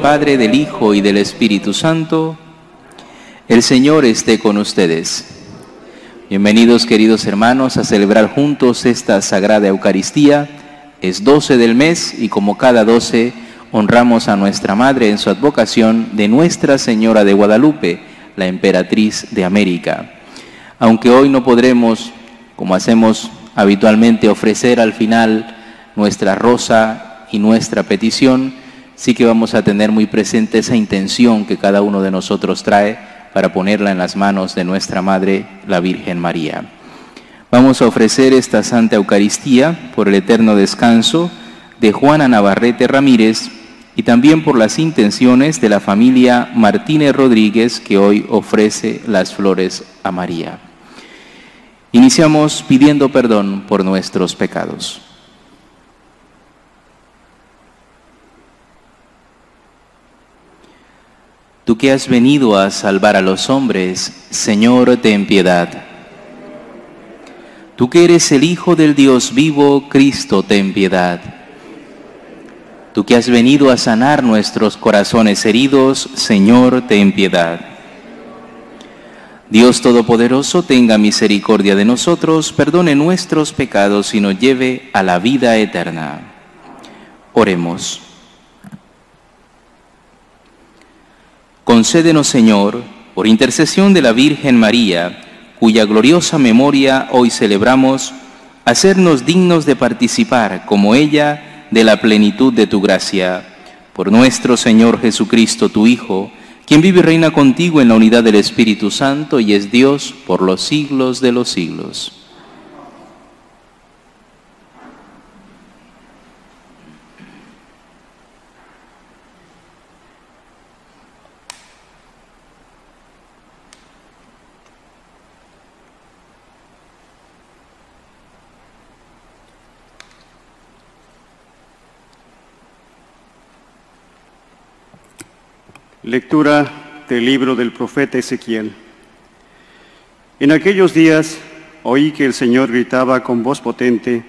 Padre, del Hijo y del Espíritu Santo. El Señor esté con ustedes. Bienvenidos queridos hermanos a celebrar juntos esta Sagrada Eucaristía. Es 12 del mes y como cada 12 honramos a nuestra Madre en su advocación de Nuestra Señora de Guadalupe, la Emperatriz de América. Aunque hoy no podremos, como hacemos habitualmente, ofrecer al final nuestra rosa y nuestra petición, sí que vamos a tener muy presente esa intención que cada uno de nosotros trae para ponerla en las manos de nuestra Madre, la Virgen María. Vamos a ofrecer esta Santa Eucaristía por el eterno descanso de Juana Navarrete Ramírez y también por las intenciones de la familia Martínez Rodríguez que hoy ofrece las flores a María. Iniciamos pidiendo perdón por nuestros pecados. Tú que has venido a salvar a los hombres, Señor, ten piedad. Tú que eres el Hijo del Dios vivo, Cristo, ten piedad. Tú que has venido a sanar nuestros corazones heridos, Señor, ten piedad. Dios Todopoderoso, tenga misericordia de nosotros, perdone nuestros pecados y nos lleve a la vida eterna. Oremos. Concédenos, Señor, por intercesión de la Virgen María, cuya gloriosa memoria hoy celebramos, hacernos dignos de participar, como ella, de la plenitud de tu gracia. Por nuestro Señor Jesucristo, tu Hijo, quien vive y reina contigo en la unidad del Espíritu Santo y es Dios por los siglos de los siglos. Lectura del libro del profeta Ezequiel. En aquellos días oí que el Señor gritaba con voz potente,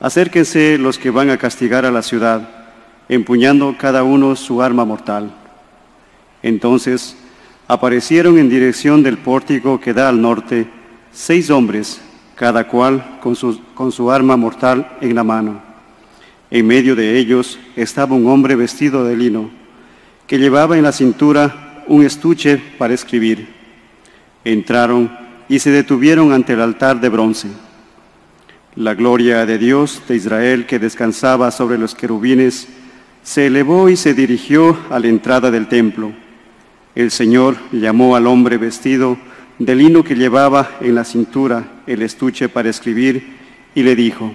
acérquense los que van a castigar a la ciudad, empuñando cada uno su arma mortal. Entonces aparecieron en dirección del pórtico que da al norte seis hombres, cada cual con su, con su arma mortal en la mano. En medio de ellos estaba un hombre vestido de lino que llevaba en la cintura un estuche para escribir. Entraron y se detuvieron ante el altar de bronce. La gloria de Dios de Israel que descansaba sobre los querubines se elevó y se dirigió a la entrada del templo. El Señor llamó al hombre vestido de lino que llevaba en la cintura el estuche para escribir y le dijo,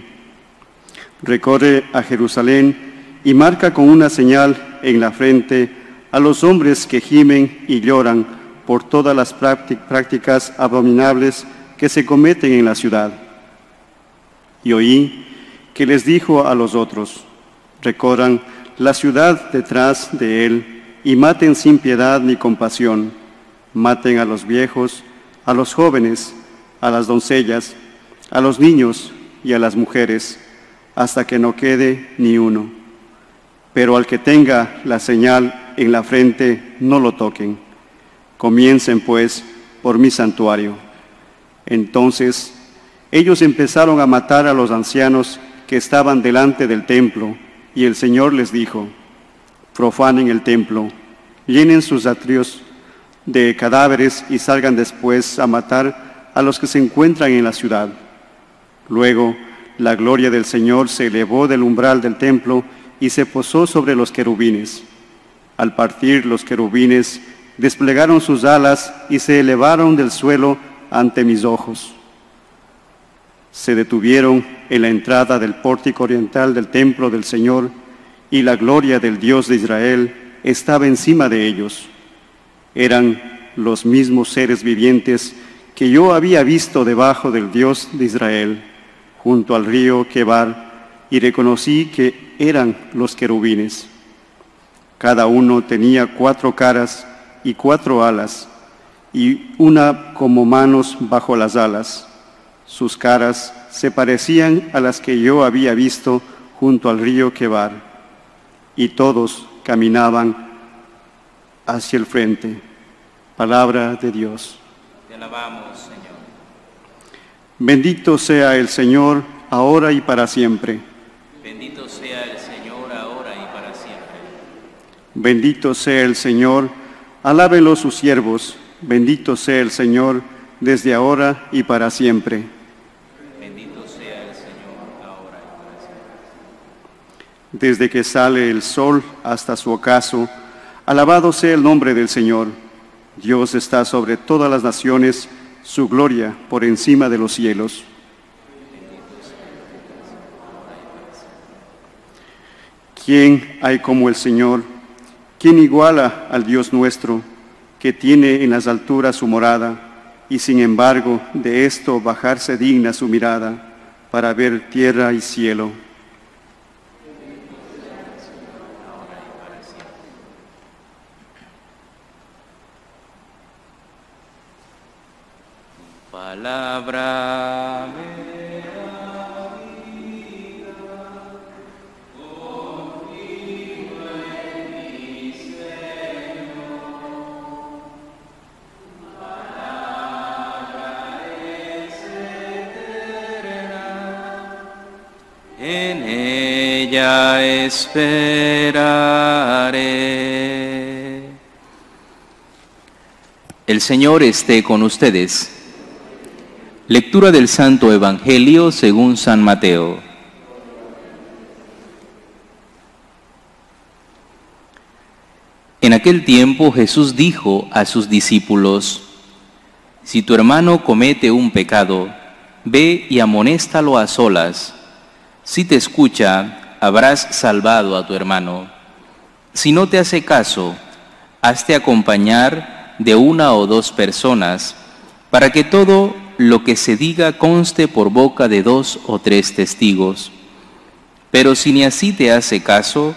recorre a Jerusalén y marca con una señal en la frente a los hombres que gimen y lloran por todas las prácticas abominables que se cometen en la ciudad. Y oí que les dijo a los otros, recorran la ciudad detrás de él y maten sin piedad ni compasión, maten a los viejos, a los jóvenes, a las doncellas, a los niños y a las mujeres, hasta que no quede ni uno. Pero al que tenga la señal en la frente, no lo toquen. Comiencen pues por mi santuario. Entonces ellos empezaron a matar a los ancianos que estaban delante del templo, y el Señor les dijo, profanen el templo, llenen sus atrios de cadáveres y salgan después a matar a los que se encuentran en la ciudad. Luego la gloria del Señor se elevó del umbral del templo y se posó sobre los querubines. Al partir los querubines desplegaron sus alas y se elevaron del suelo ante mis ojos. Se detuvieron en la entrada del pórtico oriental del templo del Señor y la gloria del Dios de Israel estaba encima de ellos. Eran los mismos seres vivientes que yo había visto debajo del Dios de Israel, junto al río Quebar, y reconocí que eran los querubines. Cada uno tenía cuatro caras y cuatro alas, y una como manos bajo las alas. Sus caras se parecían a las que yo había visto junto al río Quebar, y todos caminaban hacia el frente. Palabra de Dios. Te alabamos, Señor. Bendito sea el Señor, ahora y para siempre. Bendito sea el Señor, ahora y para siempre. Bendito sea el Señor, alábenlo sus siervos. Bendito sea el Señor, desde ahora y para siempre. Bendito sea el Señor, ahora y para siempre. Desde que sale el sol hasta su ocaso, alabado sea el nombre del Señor. Dios está sobre todas las naciones, su gloria por encima de los cielos. ¿Quién hay como el Señor? ¿Quién iguala al Dios nuestro, que tiene en las alturas su morada, y sin embargo de esto bajarse digna su mirada para ver tierra y cielo? Palabra. En ella esperaré. El Señor esté con ustedes. Lectura del Santo Evangelio según San Mateo. En aquel tiempo Jesús dijo a sus discípulos, Si tu hermano comete un pecado, ve y amonéstalo a solas. Si te escucha, habrás salvado a tu hermano. Si no te hace caso, hazte acompañar de una o dos personas, para que todo lo que se diga conste por boca de dos o tres testigos. Pero si ni así te hace caso,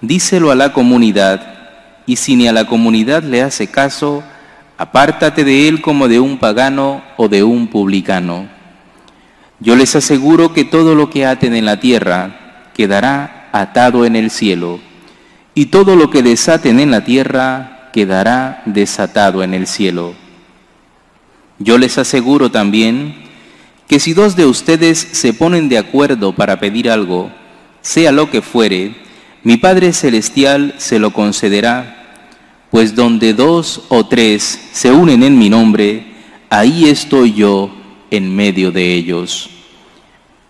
díselo a la comunidad, y si ni a la comunidad le hace caso, apártate de él como de un pagano o de un publicano. Yo les aseguro que todo lo que aten en la tierra quedará atado en el cielo, y todo lo que desaten en la tierra quedará desatado en el cielo. Yo les aseguro también que si dos de ustedes se ponen de acuerdo para pedir algo, sea lo que fuere, mi Padre Celestial se lo concederá, pues donde dos o tres se unen en mi nombre, ahí estoy yo en medio de ellos.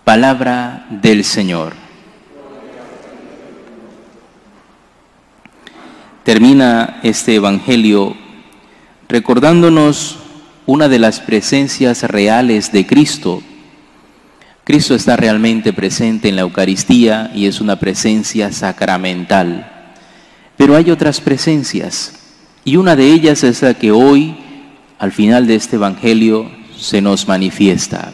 Palabra del Señor. Termina este Evangelio recordándonos una de las presencias reales de Cristo. Cristo está realmente presente en la Eucaristía y es una presencia sacramental. Pero hay otras presencias y una de ellas es la que hoy, al final de este Evangelio, se nos manifiesta.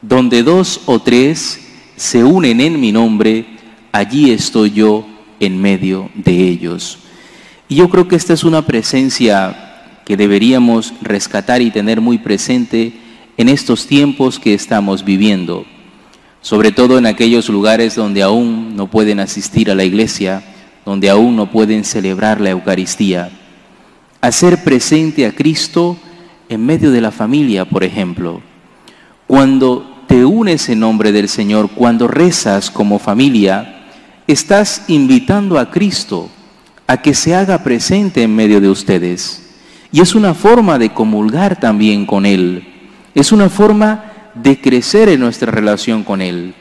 Donde dos o tres se unen en mi nombre, allí estoy yo en medio de ellos. Y yo creo que esta es una presencia que deberíamos rescatar y tener muy presente en estos tiempos que estamos viviendo, sobre todo en aquellos lugares donde aún no pueden asistir a la iglesia, donde aún no pueden celebrar la Eucaristía. Hacer presente a Cristo en medio de la familia, por ejemplo. Cuando te unes en nombre del Señor, cuando rezas como familia, estás invitando a Cristo a que se haga presente en medio de ustedes. Y es una forma de comulgar también con Él. Es una forma de crecer en nuestra relación con Él.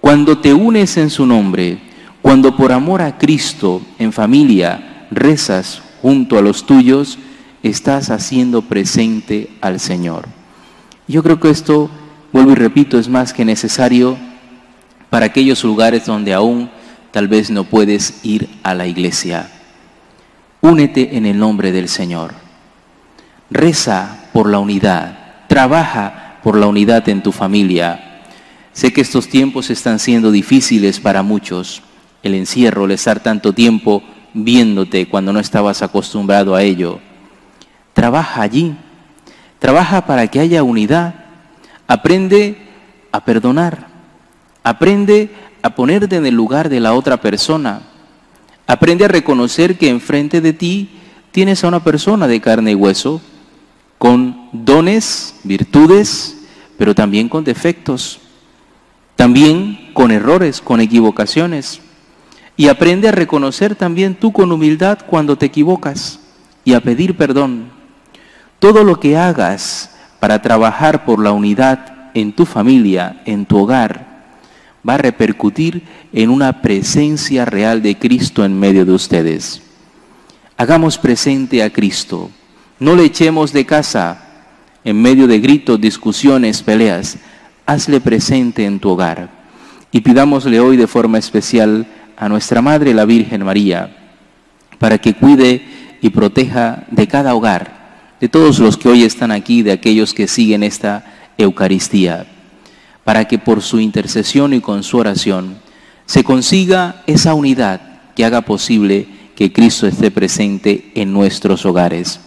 Cuando te unes en su nombre, cuando por amor a Cristo en familia rezas junto a los tuyos, estás haciendo presente al Señor. Yo creo que esto, vuelvo y repito, es más que necesario para aquellos lugares donde aún tal vez no puedes ir a la iglesia. Únete en el nombre del Señor. Reza por la unidad, trabaja por la unidad en tu familia. Sé que estos tiempos están siendo difíciles para muchos. El encierro, el estar tanto tiempo viéndote cuando no estabas acostumbrado a ello. Trabaja allí, trabaja para que haya unidad. Aprende a perdonar, aprende a ponerte en el lugar de la otra persona. Aprende a reconocer que enfrente de ti tienes a una persona de carne y hueso, con dones, virtudes, pero también con defectos, también con errores, con equivocaciones. Y aprende a reconocer también tú con humildad cuando te equivocas y a pedir perdón. Todo lo que hagas para trabajar por la unidad en tu familia, en tu hogar, va a repercutir en una presencia real de Cristo en medio de ustedes. Hagamos presente a Cristo. No le echemos de casa en medio de gritos, discusiones, peleas. Hazle presente en tu hogar. Y pidámosle hoy de forma especial a nuestra Madre la Virgen María para que cuide y proteja de cada hogar, de todos los que hoy están aquí, de aquellos que siguen esta Eucaristía para que por su intercesión y con su oración se consiga esa unidad que haga posible que Cristo esté presente en nuestros hogares.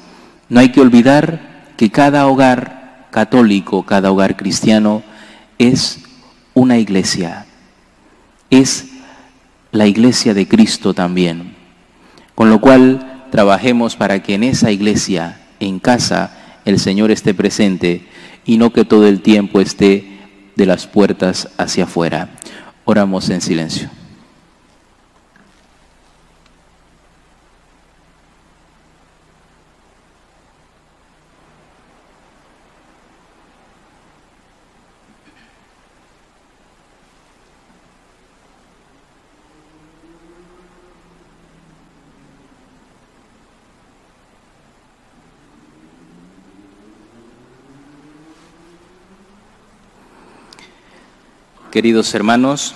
No hay que olvidar que cada hogar católico, cada hogar cristiano es una iglesia, es la iglesia de Cristo también. Con lo cual trabajemos para que en esa iglesia, en casa, el Señor esté presente y no que todo el tiempo esté de las puertas hacia afuera. Oramos en silencio. Queridos hermanos,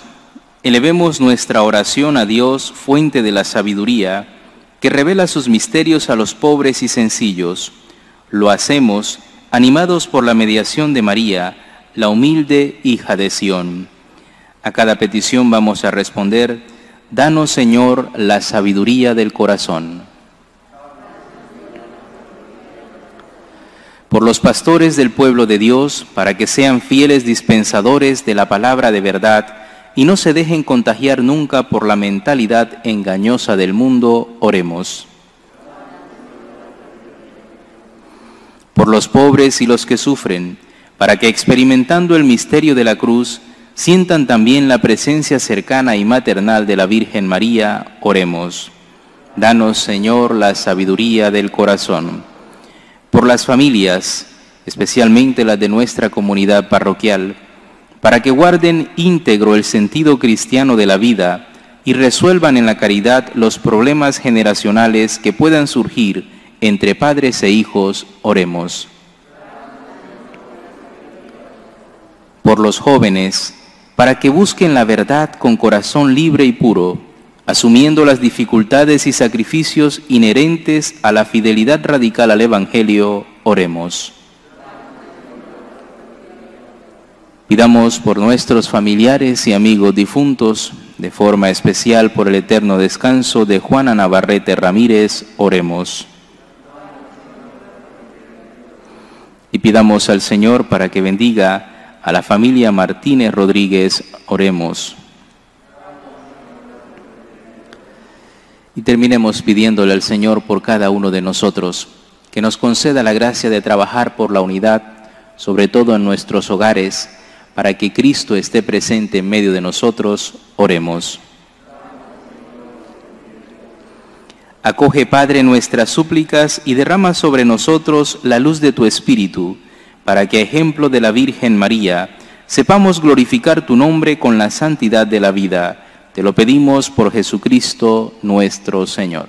elevemos nuestra oración a Dios, fuente de la sabiduría, que revela sus misterios a los pobres y sencillos. Lo hacemos animados por la mediación de María, la humilde hija de Sión. A cada petición vamos a responder, Danos Señor la sabiduría del corazón. Por los pastores del pueblo de Dios, para que sean fieles dispensadores de la palabra de verdad y no se dejen contagiar nunca por la mentalidad engañosa del mundo, oremos. Por los pobres y los que sufren, para que experimentando el misterio de la cruz, sientan también la presencia cercana y maternal de la Virgen María, oremos. Danos, Señor, la sabiduría del corazón por las familias, especialmente las de nuestra comunidad parroquial, para que guarden íntegro el sentido cristiano de la vida y resuelvan en la caridad los problemas generacionales que puedan surgir entre padres e hijos, oremos. Por los jóvenes, para que busquen la verdad con corazón libre y puro, asumiendo las dificultades y sacrificios inherentes a la fidelidad radical al Evangelio, oremos. Pidamos por nuestros familiares y amigos difuntos, de forma especial por el eterno descanso de Juana Navarrete Ramírez, oremos. Y pidamos al Señor para que bendiga a la familia Martínez Rodríguez, oremos. Y terminemos pidiéndole al Señor por cada uno de nosotros, que nos conceda la gracia de trabajar por la unidad, sobre todo en nuestros hogares, para que Cristo esté presente en medio de nosotros, oremos. Acoge, Padre, nuestras súplicas y derrama sobre nosotros la luz de tu Espíritu, para que, ejemplo de la Virgen María, sepamos glorificar tu nombre con la santidad de la vida te lo pedimos por Jesucristo nuestro Señor.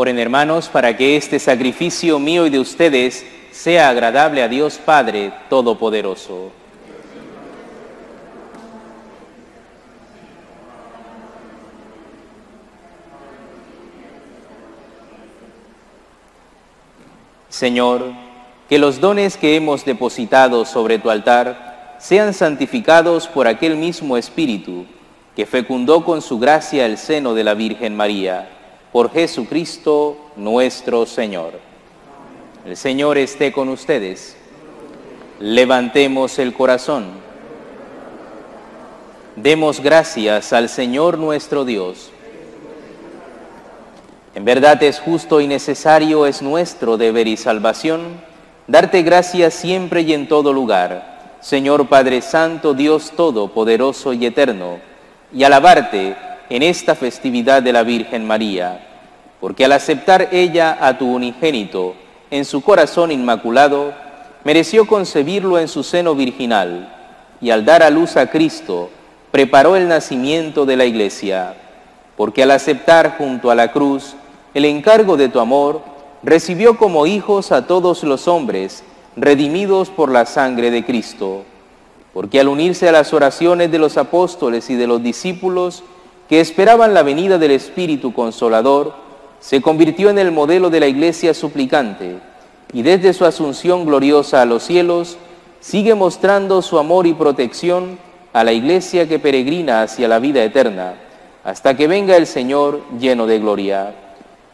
Oren hermanos para que este sacrificio mío y de ustedes sea agradable a Dios Padre Todopoderoso. Señor, que los dones que hemos depositado sobre tu altar sean santificados por aquel mismo Espíritu que fecundó con su gracia el seno de la Virgen María por Jesucristo nuestro Señor. El Señor esté con ustedes. Levantemos el corazón. Demos gracias al Señor nuestro Dios. En verdad es justo y necesario, es nuestro deber y salvación, darte gracias siempre y en todo lugar, Señor Padre Santo, Dios Todopoderoso y Eterno, y alabarte en esta festividad de la Virgen María, porque al aceptar ella a tu unigénito en su corazón inmaculado, mereció concebirlo en su seno virginal, y al dar a luz a Cristo, preparó el nacimiento de la iglesia, porque al aceptar junto a la cruz el encargo de tu amor, recibió como hijos a todos los hombres, redimidos por la sangre de Cristo, porque al unirse a las oraciones de los apóstoles y de los discípulos, que esperaban la venida del Espíritu Consolador, se convirtió en el modelo de la iglesia suplicante y desde su asunción gloriosa a los cielos sigue mostrando su amor y protección a la iglesia que peregrina hacia la vida eterna, hasta que venga el Señor lleno de gloria.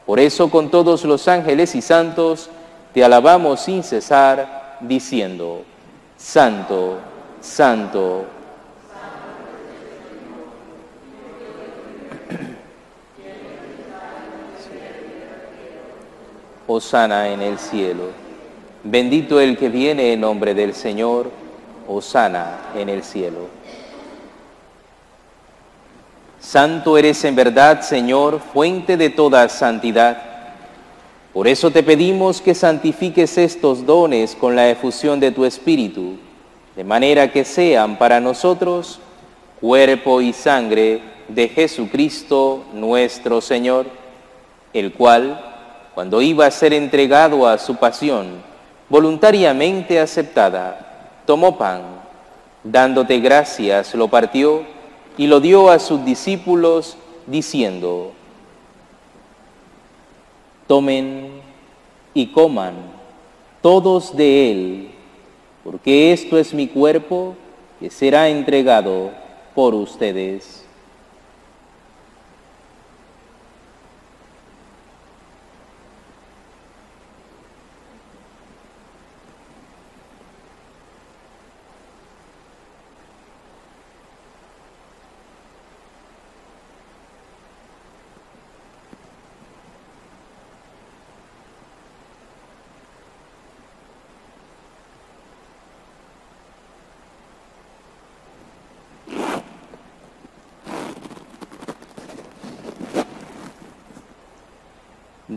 Por eso con todos los ángeles y santos te alabamos sin cesar, diciendo, Santo, Santo, Osana en el cielo. Bendito el que viene en nombre del Señor, Osana en el cielo. Santo eres en verdad, Señor, fuente de toda santidad. Por eso te pedimos que santifiques estos dones con la efusión de tu Espíritu, de manera que sean para nosotros cuerpo y sangre de Jesucristo nuestro Señor, el cual, cuando iba a ser entregado a su pasión, voluntariamente aceptada, tomó pan, dándote gracias, lo partió y lo dio a sus discípulos, diciendo, tomen y coman todos de él, porque esto es mi cuerpo que será entregado por ustedes.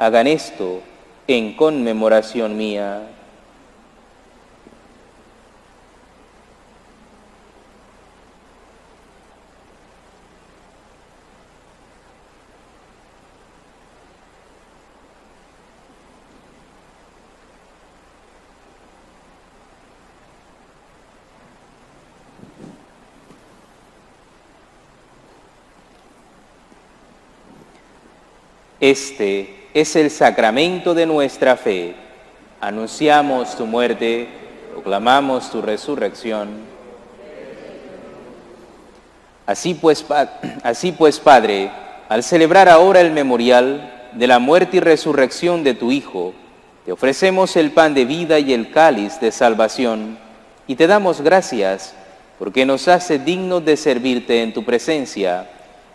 Hagan esto en conmemoración mía. Este es el sacramento de nuestra fe. Anunciamos tu muerte, proclamamos tu resurrección. Así pues, así pues, Padre, al celebrar ahora el memorial de la muerte y resurrección de tu Hijo, te ofrecemos el pan de vida y el cáliz de salvación, y te damos gracias porque nos hace dignos de servirte en tu presencia.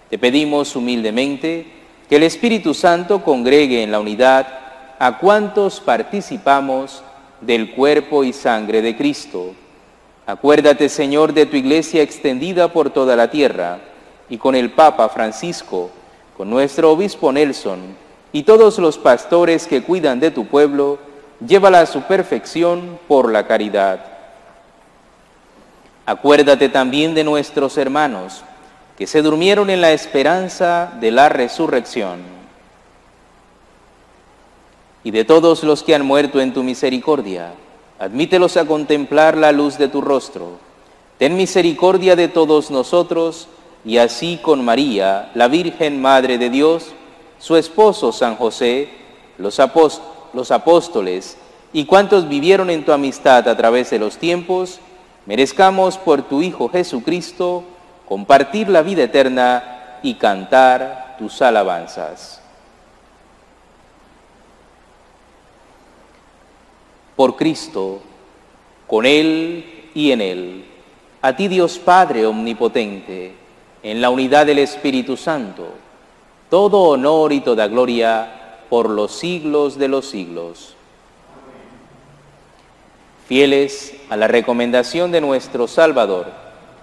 Te pedimos humildemente, que el Espíritu Santo congregue en la unidad a cuantos participamos del cuerpo y sangre de Cristo. Acuérdate, Señor, de tu iglesia extendida por toda la tierra, y con el Papa Francisco, con nuestro obispo Nelson, y todos los pastores que cuidan de tu pueblo, llévala a su perfección por la caridad. Acuérdate también de nuestros hermanos, que se durmieron en la esperanza de la resurrección. Y de todos los que han muerto en tu misericordia, admítelos a contemplar la luz de tu rostro. Ten misericordia de todos nosotros, y así con María, la Virgen Madre de Dios, su esposo San José, los, los apóstoles y cuantos vivieron en tu amistad a través de los tiempos, merezcamos por tu Hijo Jesucristo, compartir la vida eterna y cantar tus alabanzas. Por Cristo, con Él y en Él, a ti Dios Padre Omnipotente, en la unidad del Espíritu Santo, todo honor y toda gloria por los siglos de los siglos. Fieles a la recomendación de nuestro Salvador,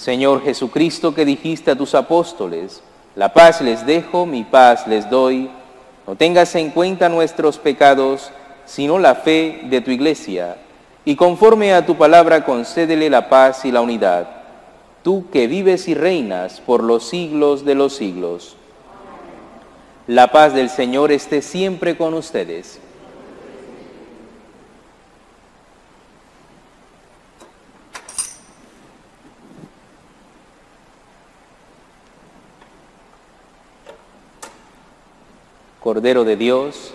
Señor Jesucristo, que dijiste a tus apóstoles, la paz les dejo, mi paz les doy, no tengas en cuenta nuestros pecados, sino la fe de tu iglesia, y conforme a tu palabra concédele la paz y la unidad, tú que vives y reinas por los siglos de los siglos. La paz del Señor esté siempre con ustedes. Cordero de Dios,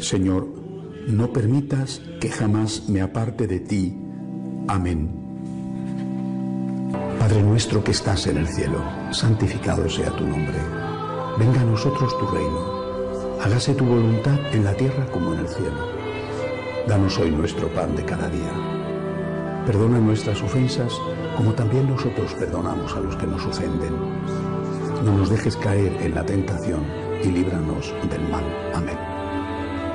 Señor, no permitas que jamás me aparte de ti. Amén. Padre nuestro que estás en el cielo, santificado sea tu nombre. Venga a nosotros tu reino. Hágase tu voluntad en la tierra como en el cielo. Danos hoy nuestro pan de cada día. Perdona nuestras ofensas como también nosotros perdonamos a los que nos ofenden. No nos dejes caer en la tentación y líbranos del mal. Amén.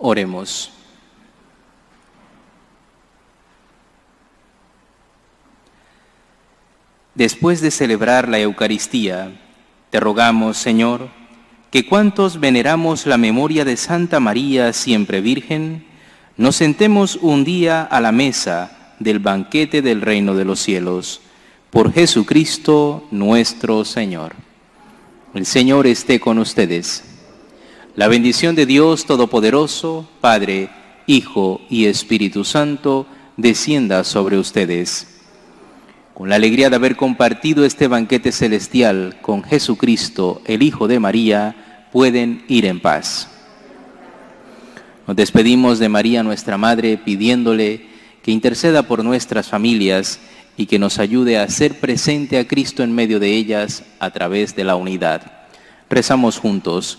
Oremos. Después de celebrar la Eucaristía, te rogamos, Señor, que cuantos veneramos la memoria de Santa María siempre Virgen, nos sentemos un día a la mesa del banquete del reino de los cielos, por Jesucristo nuestro Señor. El Señor esté con ustedes. La bendición de Dios Todopoderoso, Padre, Hijo y Espíritu Santo, descienda sobre ustedes. Con la alegría de haber compartido este banquete celestial con Jesucristo, el Hijo de María, pueden ir en paz. Nos despedimos de María, nuestra Madre, pidiéndole que interceda por nuestras familias y que nos ayude a ser presente a Cristo en medio de ellas a través de la unidad. Rezamos juntos.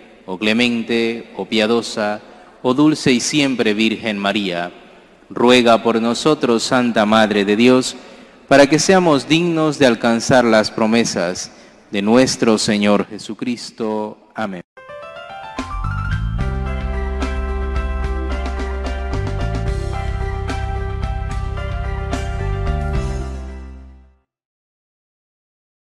oh clemente, oh piadosa, oh dulce y siempre Virgen María. Ruega por nosotros, Santa Madre de Dios, para que seamos dignos de alcanzar las promesas de nuestro Señor Jesucristo. Amén.